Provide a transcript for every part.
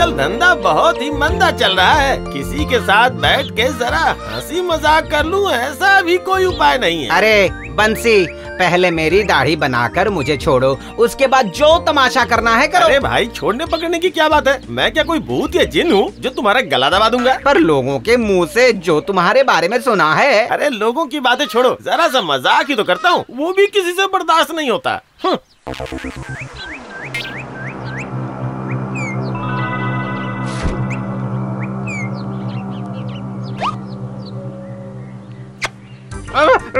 आजकल धंधा बहुत ही मंदा चल रहा है। किसी के साथ बैठ के जरा हँसी मज़ाक कर लूँ ऐसा भी कोई उपाय नहीं है। अरे बंसी पहले मेरी दाढ़ी बनाकर मुझे छोड़ो। उसके बाद जो तमाशा करना है करो। अरे भाई छोड़ने पकड़ने की क्या बात है? मैं क्या कोई भूत या जिन हूँ जो तुम्हारा गला दबा दूँगा? पर लोगों के मुँह से जो तुम्हारे बारे में सुना है। अरे लोगों की बातें छोड़ो। जरा सा मज़ाक ही तो करता हूँ। वो भी किसी से बर्दाश्त नहीं होता।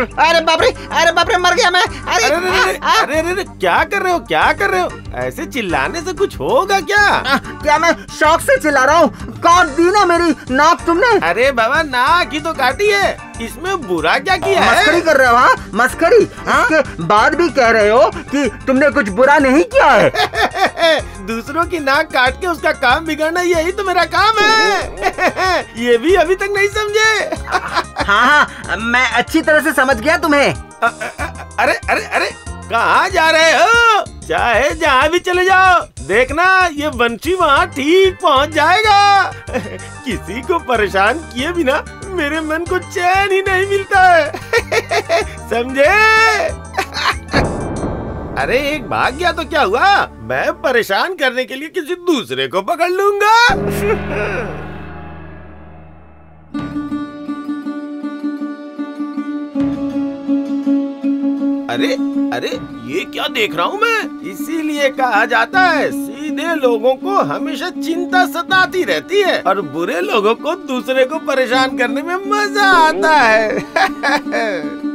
अरे बाप रे अरे बाप रे मर गया मैं। अरे अरे अरे अरे, आ, अरे अरे अरे क्या कर रहे हो क्या कर रहे हो? ऐसे चिल्लाने से कुछ होगा क्या? आ, क्या मैं शौक से चिल्ला रहा हूँ? काट दी ना मेरी नाक तुमने। अरे बाबा नाक ही तो काटी है। इसमें बुरा क्या किया मस्करी है कर रहे हो हाँ? मस्करी? हाँ? इसके बाद भी कह रहे हो कि तुमने कुछ बुरा नहीं किया है। दूसरों की नाक काट के उसका काम बिगाड़ना यही तो मेरा काम है। ये भी अभी तक नहीं समझे। हाँ हाँ मैं अच्छी तरह से समझ गया तुम्हें। अ- अरे अरे अरे कहाँ जा रहे हो? चाहे जहाँ भी चले जाओ। देखना ये बंशी वहाँ ठीक पहुँच जाएगा। किसी को परेशान किए बिना मेरे मन को चैन ही नहीं मिलता है। समझे? अरे, एक भाग गया तो क्या हुआ? मैं परेशान करने के लिए किसी दूसरे को पकड़ लूँगा। अरे अरे, ये क्या देख रहा हूँ मैं? इसीलिए कहा जाता है, सीधे लोगों को हमेशा चिंता सताती रहती है और बुरे लोगों को दूसरे को परेशान करने में मज़ा आता है।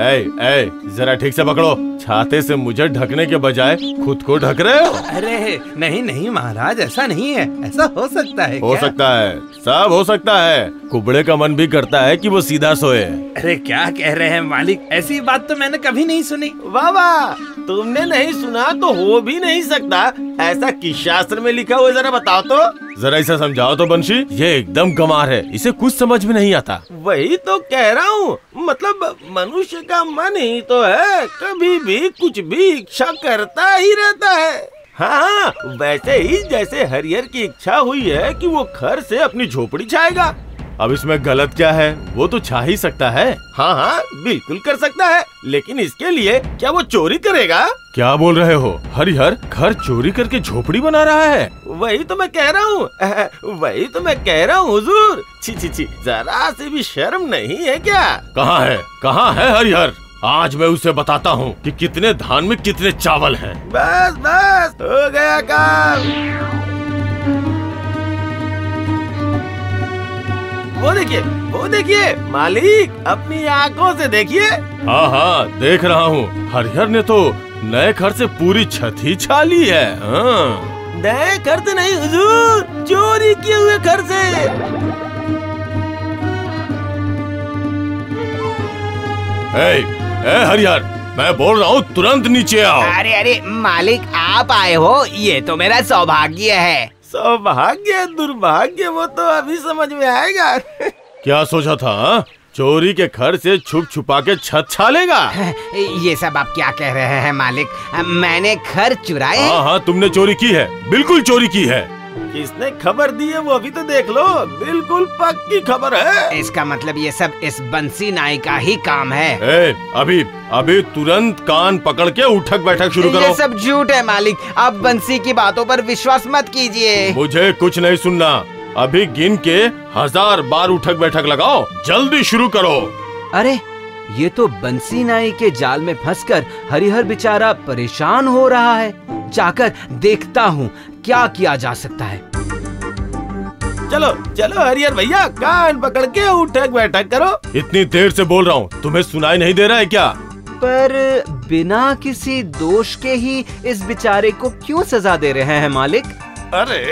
ए, ए, जरा ठीक से पकड़ो। छाते से मुझे ढकने के बजाय खुद को ढक रहे हो? अरे नहीं नहीं महाराज ऐसा नहीं है। ऐसा हो सकता है हो क्या? सकता है। सब हो सकता है। कुबड़े का मन भी करता है कि वो सीधा सोए। अरे क्या कह रहे हैं मालिक? ऐसी बात तो मैंने कभी नहीं सुनी। वाह वाह तुमने नहीं सुना तो हो भी नहीं सकता। ऐसा किस शास्त्र में लिखा हुआ जरा बताओ तो। जरा इसे समझाओ तो बंशी। ये एकदम गमार है। इसे कुछ समझ में नहीं आता। वही तो कह रहा हूँ। मतलब मनुष्य का मन ही तो है कभी भी कुछ भी इच्छा करता ही रहता है। हाँ हाँ वैसे ही जैसे हरिहर की इच्छा हुई है कि वो घर से अपनी झोपड़ी छाएगा। अब इसमें गलत क्या है वो तो छा ही सकता है। हाँ हाँ बिल्कुल कर सकता है लेकिन इसके लिए क्या वो चोरी करेगा? क्या बोल रहे हो? हरिहर घर चोरी करके झोपड़ी बना रहा है। वही तो मैं कह रहा हूँ वही तो मैं कह रहा हूँ हुजूर। छी छी छी जरा से भी शर्म नहीं है क्या? कहाँ है कहाँ है हरिहर? आज मैं उसे बताता हूँ कि कितने धान में कितने चावल हैं। बस बस हो गया काम वो देखिए वो देखिए मालिक अपनी आँखों से देखिए हाँ हाँ देख रहा हूँ हरिहर ने तो नए घर से पूरी छत ही छा ली है हाँ। नए घर से नहीं हुजूर चोरी किए हुए घर से ए, ए हरिहर? मैं बोल रहा हूँ तुरंत नीचे आओ। अरे अरे मालिक आप आए हो ये तो मेरा सौभाग्य है। सौभाग्य दुर्भाग्य वो तो अभी समझ में आएगा। क्या सोचा था हाँ? चोरी के घर से छुप छुपा के छत छालेगा? ये सब आप क्या कह रहे हैं मालिक? मैंने घर चुराए। हाँ हाँ तुमने चोरी की है बिल्कुल चोरी की है। किसने खबर दी है वो अभी तो देख लो। बिल्कुल पक्की खबर है। इसका मतलब ये सब इस बंसी नाई का ही काम है। ए, अभी अभी तुरंत कान पकड़ के उठक बैठक शुरू करो। ये सब झूठ है मालिक। आप बंसी की बातों पर विश्वास मत कीजिए। मुझे कुछ नहीं सुनना। अभी गिन के हज़ार बार उठक बैठक लगाओ। जल्दी शुरू करो। अरे ये तो बंसी नाई के जाल में फंसकर हरिहर बेचारा परेशान हो रहा है। जाकर देखता हूँ क्या किया जा सकता है? चलो चलो हरिहर भैया कान पकड़ के उठक बैठक करो। इतनी देर से बोल रहा हूँ तुम्हें सुनाई नहीं दे रहा है क्या? पर बिना किसी दोष के ही इस बेचारे को क्यों सजा दे रहे हैं मालिक? अरे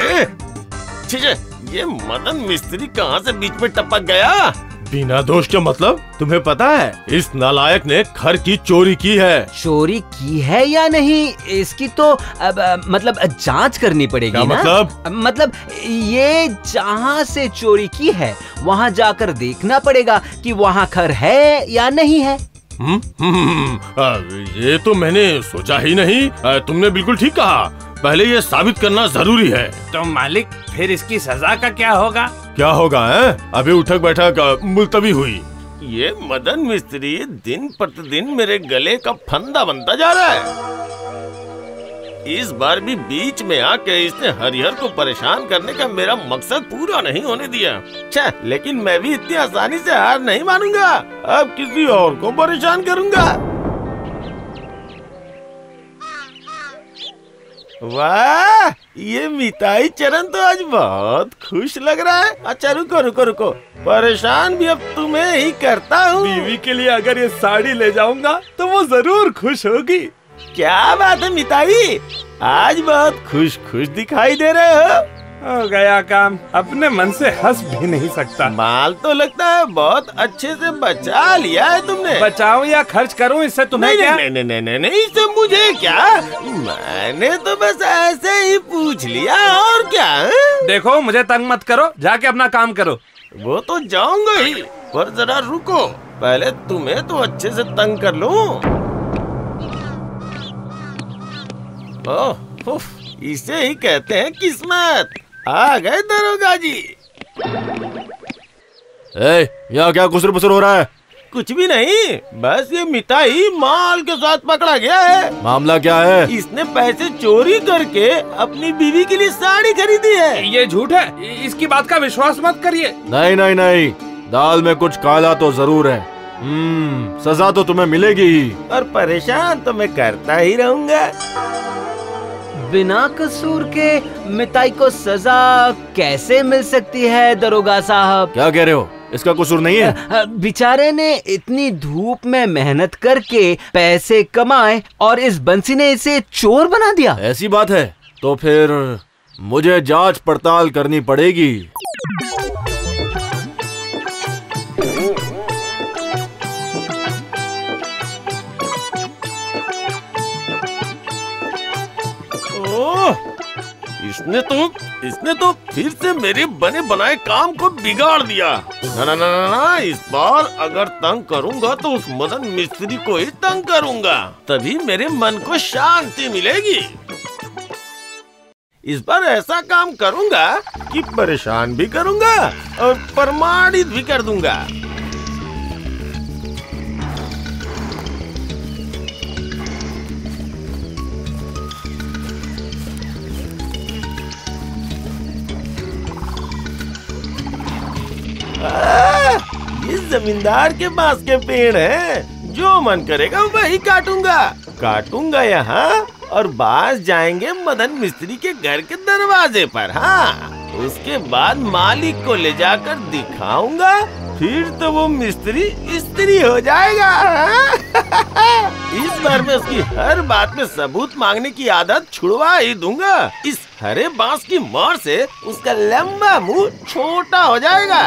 ये मदन मिस्त्री कहाँ से बीच में टपक गया? बिना दोष के मतलब? तुम्हें पता है इस नालायक ने घर की चोरी की है। चोरी की है या नहीं इसकी तो अब मतलब जाँच करनी पड़ेगी क्या ना? मतलब? मतलब ये जहाँ से चोरी की है वहाँ जाकर देखना पड़ेगा कि वहाँ घर है या नहीं है। हम्म, हम्म, आ, ये तो मैंने सोचा ही नहीं। तुमने बिल्कुल ठीक कहा। पहले ये साबित करना ज़रूरी है। तो मालिक फिर इसकी सजा का क्या होगा? क्या होगा है? अभी उठक बैठक मुलतवी हुई। ये मदन मिस्त्री दिन प्रतिदिन मेरे गले का फंदा बनता जा रहा है। इस बार भी बीच में आके इसने हरिहर को परेशान करने का मेरा मकसद पूरा नहीं होने दिया। लेकिन मैं भी इतनी आसानी से हार नहीं मानूँगा। अब किसी और को परेशान करूँगा। वाह ये मिताई चरण तो आज बहुत खुश लग रहा है। अच्छा रुको रुको रुको। परेशान भी अब तुम्हें ही करता हूँ। बीवी के लिए अगर ये साड़ी ले जाऊँगा तो वो ज़रूर खुश होगी। क्या बात है मिताई? आज बहुत खुश खुश दिखाई दे रहे हो। हो गया काम। अपने मन से हंस भी नहीं सकता। माल तो लगता है बहुत अच्छे से बचा लिया है तुमने। बचाऊं या खर्च करूँ इससे तुम्हें नहीं क्या? नहीं नहीं नहीं नहीं नहीं इससे मुझे क्या? मैंने तो बस ऐसे ही पूछ लिया और क्या है? देखो मुझे तंग मत करो जाके अपना काम करो। वो तो जाऊँगा ही पर जरा रुको पहले तुम्हें तो अच्छे से तंग कर लूँ। ओह इसे ही कहते हैं किस्मत। आ गए दरोगा जी। ए, यहाँ क्या कुसर पुसर हो रहा है? कुछ भी नहीं बस ये मिताई माल के साथ पकड़ा गया है। मामला क्या है? इसने पैसे चोरी करके अपनी बीवी के लिए साड़ी खरीदी है। ये झूठ है? इसकी बात का विश्वास मत करिए। नहीं नहीं नहीं। दाल में कुछ काला तो ज़रूर है। हम्म सजा तो तुम्हें मिलेगी ही। और परेशान तो मैं करता ही रहूँगा। बिना कसूर के मिताई को सजा कैसे मिल सकती है दरोगा साहब? क्या कह रहे हो? इसका कसूर नहीं है। बिचारे बेचारे ने इतनी धूप में मेहनत करके पैसे कमाए और इस बंसी ने इसे चोर बना दिया। ऐसी बात है तो फिर मुझे जाँच पड़ताल करनी पड़ेगी। इसने तो इसने तो फिर से मेरे बने बनाए काम को बिगाड़ दिया। ना ना ना ना, ना इस बार अगर तंग करूँगा तो उस मदन मिस्त्री को ही तंग करूँगा। तभी मेरे मन को शांति मिलेगी। इस बार ऐसा काम करूँगा कि परेशान भी करूँगा और प्रमाणित भी कर दूँगा। जमींदार के पास के पेड़ हैं। जो मन करेगा वही काटूँगा। काटूँगा यहाँ, और बास जाएँगे मदन मिस्त्री के घर के दरवाजे पर हाँ। उसके बाद मालिक को ले जाकर दिखाऊँगा, फिर तो वो मिस्त्री स्त्री हो जाएगा हाँ? इस बार मैं उसकी हर बात में सबूत मांगने की आदत छुड़वा ही दूँगा। इस हरे बाँस की मार से उसका लंबा मुँह छोटा हो जाएगा।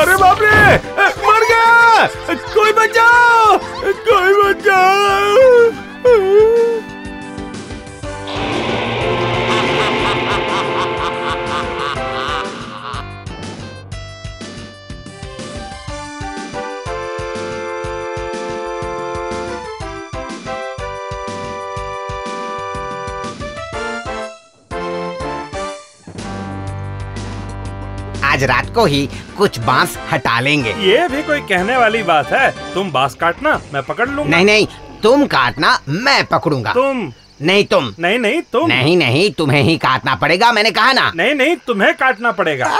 अरे बाप रे! मर गया! कोई बचाओ! कोई बचाओ! आज रात को ही कुछ बाँस हटा लेंगे। ये भी कोई कहने वाली बात है? तुम बाँस काटना मैं पकड़ लूँगा। नहीं नहीं तुम काटना मैं पकड़ूँगा। तुम? नहीं तुम। नहीं नहीं तुम। नहीं नहीं तुम्हें ही काटना पड़ेगा मैंने कहा ना। नहीं नहीं तुम्हें काटना पड़ेगा।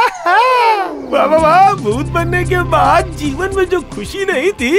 वाह वाह वाह भूत बनने के बाद जीवन में जो खुशी नहीं थी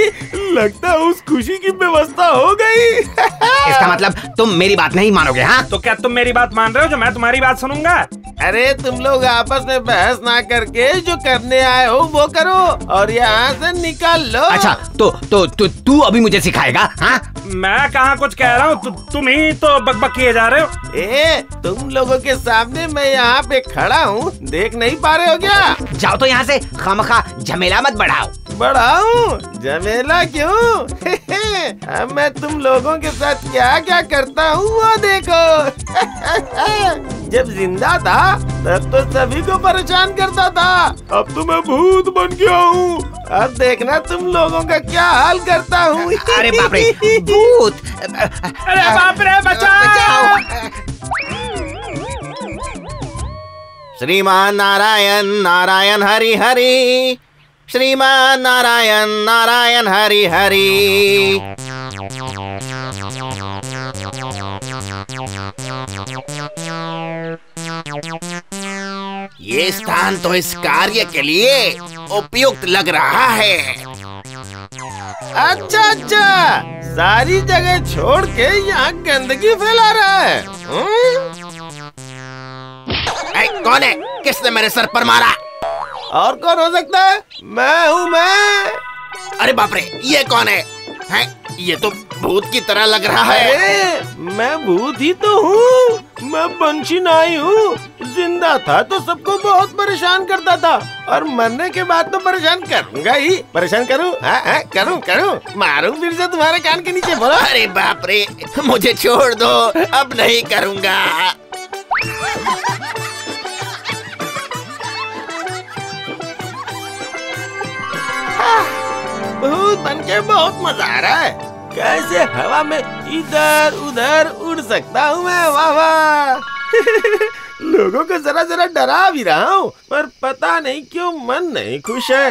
लगता है उस खुशी की व्यवस्था हो गई। इसका मतलब तुम मेरी बात नहीं मानोगे हाँ? तो क्या तुम मेरी बात मान रहे हो जो मैं तुम्हारी बात सुनूँगा? अरे तुम लोग आपस में बहस ना करके जो करने आए हो वो करो और यहाँ से निकाल लो। अच्छा तो तो तू तू अभी मुझे सिखाएगा हाँ? मैं कहाँ कुछ कह रहा हूँ? तु, तुम ही तो बकबक किए जा रहे हो। ए तुम लोगों के सामने मैं यहाँ पे खड़ा हूँ। देख नहीं पा रहे हो क्या? जाओ तो यहाँ से खामखा झमेला मत बढ़ाओ। बड़ा हूँ जमेला क्यों? अब मैं तुम लोगों के साथ क्या क्या करता हूँ वो देखो। जब ज़िंदा था तब तो सभी को परेशान करता था। अब तो मैं भूत बन गया हूँ। अब देखना तुम लोगों का क्या हाल करता हूँ। अरे बाप रे भूत अरे बाप रे बचाओ। बचाओ। श्रीमान नारायण नारायण हरि हरि। श्रीमान नारायण नारायण हरि हरि। ये स्थान तो इस कार्य के लिए उपयुक्त लग रहा है। अच्छा अच्छा। सारी जगह छोड़ के यहाँ गंदगी फैला रहा है। ए, कौन है? किसने मेरे सर पर मारा? और कौन हो सकता है? मैं हूँ मैं। अरे बाप रे ये कौन है? हैं? ये तो भूत की तरह लग रहा है। मैं भूत ही तो हूँ। मैं बंशी नाई हूँ। ज़िंदा था तो सबको बहुत परेशान करता था। और मरने के बाद तो परेशान करूँगा ही। परेशान करूँ? हाँ, हाँ, करूँ करूँ। मारूं फिर से तुम्हारे कान के नीचे बोलो। अरे बाप रे मुझे छोड़ दो। अब नहीं करूँगा। भूत बन के बहुत मज़ा आ रहा है। कैसे हवा में इधर उधर उड़ सकता हूँ मैं? वाह वाह। लोगों को जरा जरा डरा भी रहा हूँ पर पता नहीं क्यों मन नहीं खुश है।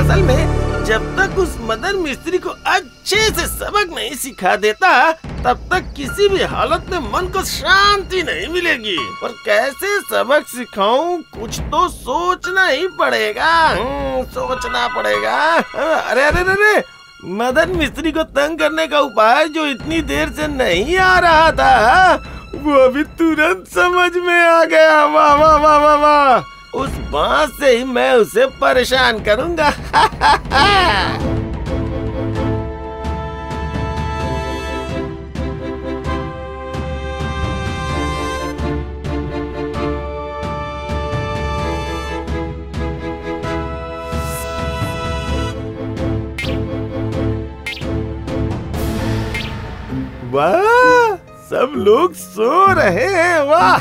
असल में जब तक उस मदन मिस्त्री को अच्छे से सबक नहीं सिखा देता तब तक किसी भी हालत में मन को शांति नहीं मिलेगी। और कैसे सबक सिखाऊं कुछ तो सोचना ही पड़ेगा। हम्म, सोचना पड़ेगा। अरे अरे अरे अरे मदन मिस्त्री को तंग करने का उपाय जो इतनी देर से नहीं आ रहा था, वो अभी तुरंत समझ में आ गया। वाह वाह वाह वाह वाह। उस बाँस से ही मैं उसे परेशान करूँगा। सब लोग सो रहे हैं वाह।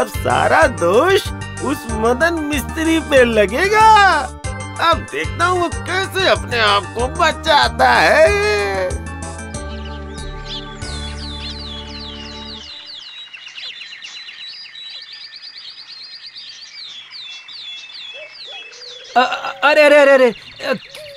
अब सारा दोष उस मदन मिस्त्री पे लगेगा। अब देखता हूँ वो कैसे अपने आप को बचाता है। अरे अरे अरे अरे,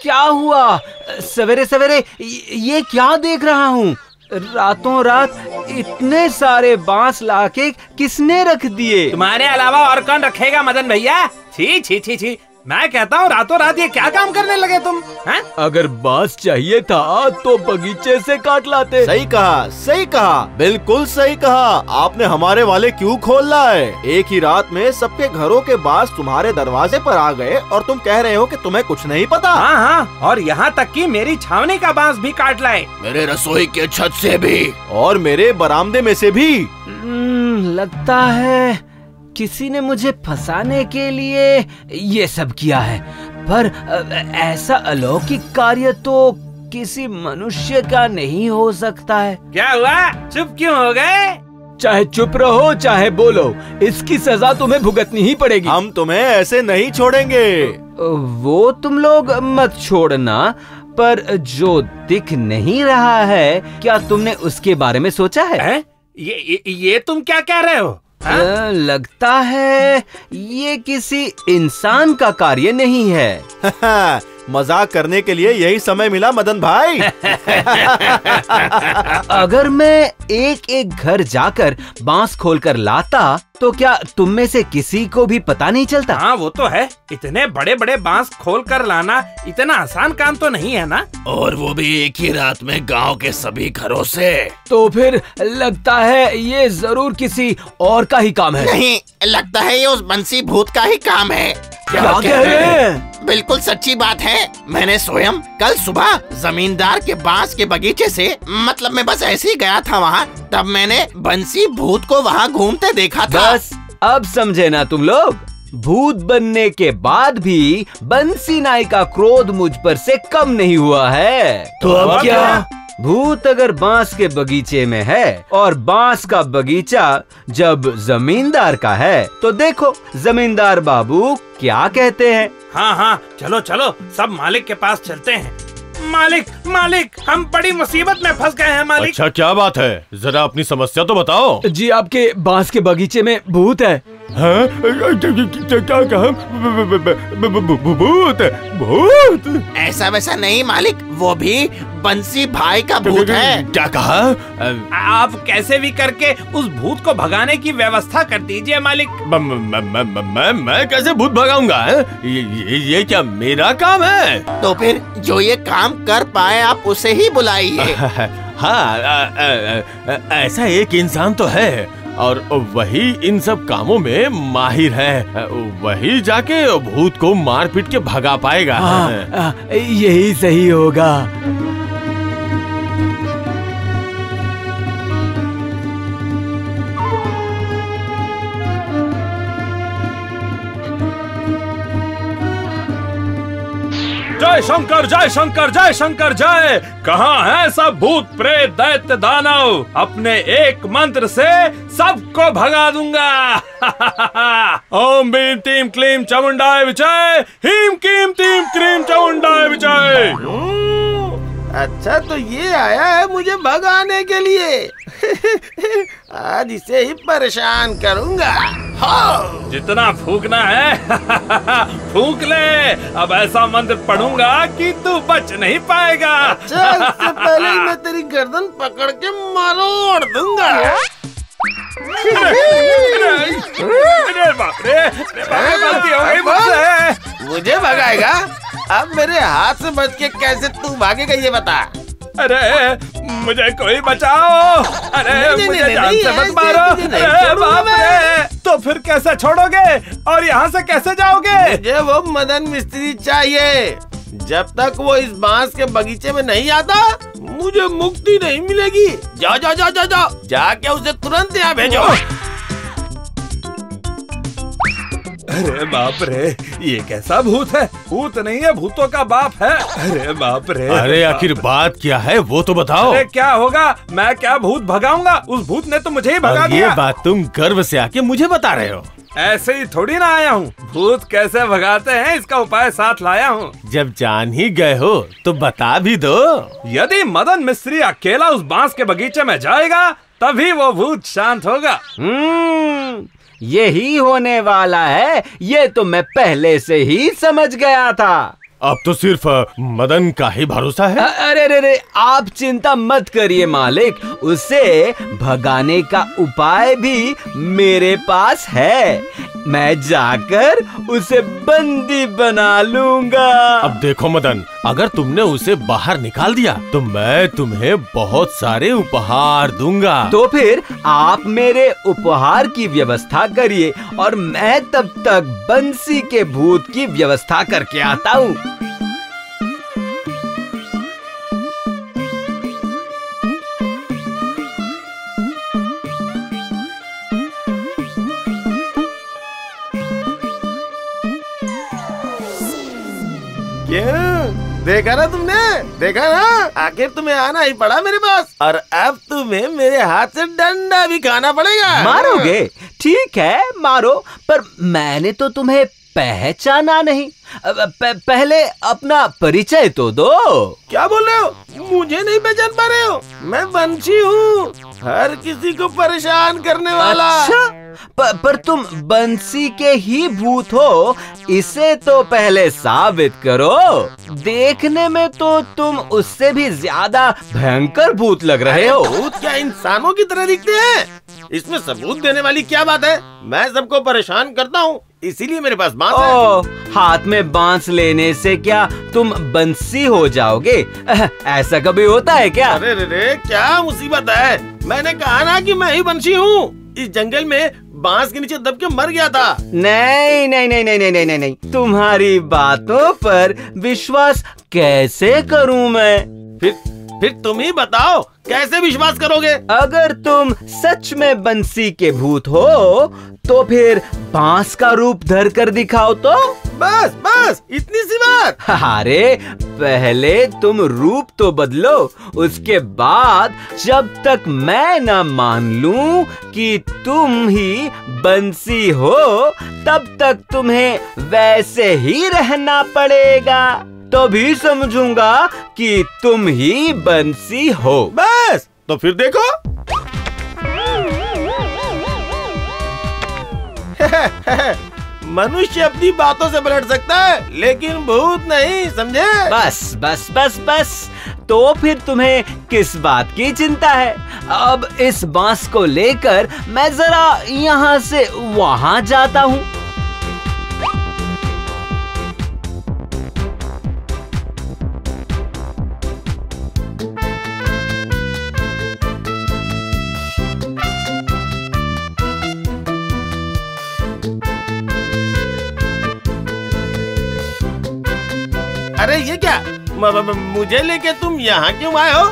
क्या हुआ? सवेरे सवेरे ये क्या देख रहा हूँ? रातों रात इतने सारे बाँस लाके किसने रख दिए? तुम्हारे अलावा और कौन रखेगा मदन भैया? छी छी छी छी। मैं कहता हूँ रातों रात ये क्या काम करने लगे तुम हैं? अगर बाँस चाहिए था तो बगीचे से काट लाते। सही कहा सही कहा बिल्कुल सही कहा। आपने हमारे वाले क्यों खोल रहा है एक ही रात में सबके घरों के बास तुम्हारे दरवाजे पर आ गए और तुम कह रहे हो कि तुम्हें कुछ नहीं पता। हाँ हाँ और यहाँ तक कि मेरी छावनी का बाँस भी काट लाए। मेरे रसोई के छत से भी। और मेरे बरामदे में से भी। हम्म, लगता है किसी ने मुझे फंसाने के लिए ये सब किया है। पर ऐसा अलौकिक कार्य तो किसी मनुष्य का नहीं हो सकता है। क्या हुआ? चुप क्यों हो गए? चाहे चुप रहो चाहे बोलो इसकी सजा तुम्हें भुगतनी ही पड़ेगी। हम तुम्हें ऐसे नहीं छोड़ेंगे। वो तुम लोग मत छोड़ना पर जो दिख नहीं रहा है क्या तुमने उसके बारे में सोचा है? हैं? ये, ये ये तुम क्या कह रहे हो? हाँ? लगता है ये किसी इंसान का कार्य नहीं है मज़ाक करने के लिए यही समय मिला मदन भाई। अगर मैं एक एक घर जाकर बाँस खोलकर लाता तो क्या तुम में से किसी को भी पता नहीं चलता? हाँ वो तो है। इतने बड़े बड़े बाँस खोल कर लाना इतना आसान काम तो नहीं है ना? और वो भी एक ही रात में गाँव के सभी घरों से। तो फिर लगता है ये ज़रूर किसी और का ही काम है। नहीं लगता है ये उस बंसी भूत का ही काम है। क्या कह रहे हैं? बिल्कुल सच्ची बात है। मैंने स्वयं कल सुबह जमींदार के बाँस के बगीचे से मतलब मैं बस ऐसे ही गया था वहाँ तब मैंने बंसी भूत को वहाँ घूमते देखा था। बस अब समझे ना तुम लोग? भूत बनने के बाद भी बंसी नाई का क्रोध मुझ पर से कम नहीं हुआ है। तो अब क्या? भूत अगर बाँस के बगीचे में है और बाँस का बगीचा जब जमींदार का है तो देखो जमींदार बाबू क्या कहते हैं। हाँ हाँ चलो चलो सब मालिक के पास चलते हैं। मालिक मालिक हम बड़ी मुसीबत में फंस गए हैं मालिक। अच्छा क्या बात है? जरा अपनी समस्या तो बताओ। जी आपके बाँस के बगीचे में भूत है। हाँ? क्या कहा? भूत भूत। ऐसा वैसा नहीं मालिक वो भी बंसी भाई का भूत है। क्या कहा? आप कैसे भी करके उस भूत को भगाने की व्यवस्था कर दीजिए मालिक। म- म- कैसे भूत भगाऊँगा ये, ये क्या मेरा काम है? तो फिर जो ये काम कर पाए आप उसे ही बुलाइए। हाँ ऐसा एक इंसान तो है और वही इन सब कामों में माहिर है। वही जाके भूत को मार पीट के भगा पाएगा हाँ, यही सही होगा। जय शंकर जय शंकर जय शंकर, जय। कहाँ है सब भूत प्रेत, दैत्य, दानव? अपने एक मंत्र से सबको भगा दूँगा। ओम भीम टीम क्लीम, चमुंडाय, विजय। हीम, कीम टीम क्रीम, चमुंडाय, विजय। अच्छा तो ये आया है मुझे भगाने के लिए। आज इसे ही परेशान करूँगा। जितना फूकना है फूक ले। अब ऐसा मंत्र पढ़ूँगा कि तू बच नहीं पाएगा। अच्छा इससे पहले ही मैं तेरी गर्दन पकड़ के मरोड़ दूँगा। मुझे भगाएगा? अब मेरे हाथ से बच के कैसे तू भागेगा ये बता। अरे मुझे कोई बचाओ। अरे नहीं, मुझे नहीं, जान नहीं, से मत मारो। अरे बाप रे तो फिर कैसे छोड़ोगे? और यहाँ से कैसे जाओगे? मुझे वो मदन मिस्त्री चाहिए। जब तक वो इस बाँस के बगीचे में नहीं आता मुझे मुक्ति नहीं मिलेगी। जाओ जाओ जाओ जाओ जाओ। जाके उसे तुरंत यहाँ भेजो। अरे बाप रे ये कैसा भूत है? भूत नहीं है भूतों का बाप है। अरे बाप रे। अरे आखिर बात क्या है वो तो बताओ। अरे क्या होगा? मैं क्या भूत भगाऊँगा? उस भूत ने तो मुझे ही भगा और ये बात तुम गर्व से आके मुझे बता रहे हो। ऐसे ही थोड़ी ना आया हूँ। भूत कैसे भगाते हैं इसका उपाय साथ लाया हूँ। जब जान ही गए हो तो बता भी दो। यदि मदन मिस्त्री अकेला उस बाँस के बगीचे में जाएगा तभी वो भूत शांत होगा। हम्म। यही होने वाला है। ये तो मैं पहले से ही समझ गया था। अब तो सिर्फ़ मदन का ही भरोसा है। अरे अरे अरे आप चिंता मत करिए मालिक। उसे भगाने का उपाय भी मेरे पास है। मैं जाकर उसे बंदी बना लूँगा। अब देखो मदन अगर तुमने उसे बाहर निकाल दिया तो मैं तुम्हें बहुत सारे उपहार दूँगा। तो फिर आप मेरे उपहार की व्यवस्था करिए और मैं तब तक बंसी के भूत की व्यवस्था करके आता हूँ। क्यों? देखा ना तुमने? देखा ना? आखिर तुम्हें आना ही पड़ा मेरे पास। और अब तुम्हें मेरे हाथ से डंडा भी खाना पड़ेगा। मारोगे? ठीक है मारो पर मैंने तो तुम्हें पहचाना नहीं। पहले अपना परिचय तो दो। क्या बोल रहे हो? मुझे नहीं पहचान पा रहे हो। मैं बंशी हूँ। हर किसी को परेशान करने वाला। अच्छा प, पर तुम बंसी के ही भूत हो। इसे तो पहले साबित करो। देखने में तो तुम उससे भी ज़्यादा भयंकर भूत लग रहे हो। भूत क्या इंसानों की तरह दिखते हैं? इसमें सबूत देने वाली क्या बात है? मैं सबको परेशान करता हूँ इसीलिए मेरे पास बाँस है। हाथ में बाँस लेने से क्या तुम बंसी हो जाओगे। ऐसा कभी होता है क्या? अरे रे रे क्या मुसीबत है? मैंने कहा ना कि मैं ही बंसी हूँ। इस जंगल में बाँस के नीचे दब के मर गया था। नहीं नहीं नहीं नहीं नहीं नहीं नहीं। तुम्हारी बातों पर विश्वास कैसे करूँ मैं? फिर फिर तुम ही बताओ कैसे विश्वास करोगे? अगर तुम सच में बंसी के भूत हो तो फिर बाँस का रूप धर कर दिखाओ तो। बस बस इतनी सी बात। अरे पहले तुम रूप तो बदलो उसके बाद जब तक मैं न मान लूँ कि तुम ही बंसी हो तब तक तुम्हें वैसे ही रहना पड़ेगा। तो भी समझूँगा कि तुम ही बंसी हो। बस तो फिर देखो। मनुष्य अपनी बातों से पलट सकता है, लेकिन भूत नहीं, समझे? बस बस बस बस। तो फिर तुम्हें किस बात की चिंता है? अब इस बाँस को लेकर मैं जरा यहाँ से वहाँ जाता हूँ। अरे ये क्या? म, म, मुझे लेके तुम यहाँ क्यों आए हो?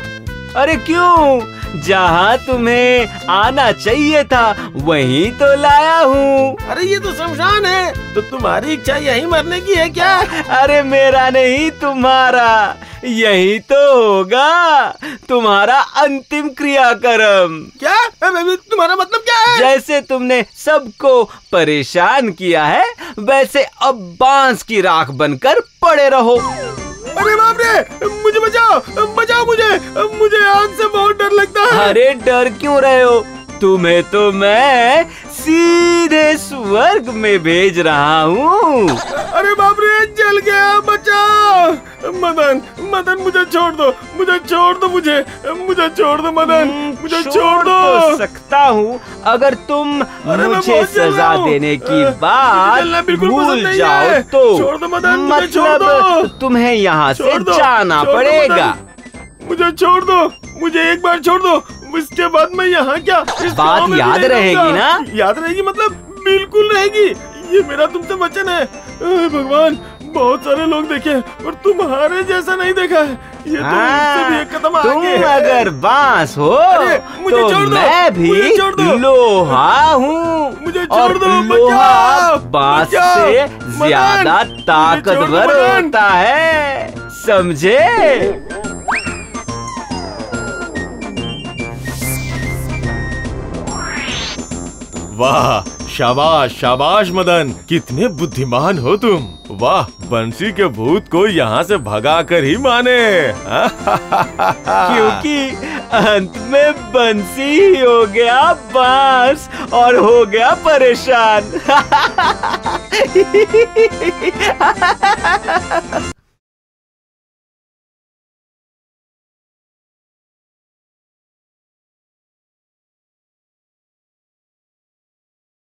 अरे क्यों? जहाँ तुम्हें आना चाहिए था वहीं तो लाया हूँ। अरे ये तो शमशान है। तो तुम्हारी इच्छा यही मरने की है क्या? अरे मेरा नहीं तुम्हारा। यही तो होगा तुम्हारा अंतिम क्रियाक्रम। क्या? तुम्हारा मतलब क्या है? जैसे तुमने सबको परेशान किया है वैसे अब बाँस की राख बनकर पड़े रहो। अरे बाप रे मुझे बचाओ बचाओ मुझे मुझे आग से बहुत डर लगता है। अरे डर क्यों रहे हो? तुम्हें तो मैं सीधे स्वर्ग में भेज रहा हूँ। अरे बाप रे जल गया बचाओ। मदन मदन मुझे छोड़ दो मुझे छोड़ दो मुझे मुझे छोड़ दो मदन मुझे छोड़ दो। तो सकता हूँ अगर तुम मुझे सजा देने की बात भूल जाओ तो छोड़ दो मदन, मतलब दो। तुम्हें यहाँ से जाना पड़ेगा। मुझे छोड़ दो मुझे एक बार छोड़ दो। इसके बाद मैं यहाँ क्या बात याद रहेगी। रहूँगा। ना? याद रहेगी मतलब बिल्कुल रहेगी। ये मेरा तुमसे वचन है। भगवान बहुत सारे लोग देखे और तुम्हारे जैसा नहीं देखा है। ये तो मुझसे भी एक कदम हाँ, तुम आगे है। अगर बाँस हो मुझे तो छोड़ दो, मैं भी मुझे छोड़ दो। लोहा हूँ। मुझे छोड़ और दो, लोहा बाँस से ज़्यादा ताकतवर होता है। समझे? वाह शाबाश शाबाश मदन। कितने बुद्धिमान हो तुम। वाह बंसी के भूत को यहाँ से भगा कर ही माने। क्योंकि अंत में बंसी ही हो गया बाँस और हो गया परेशान।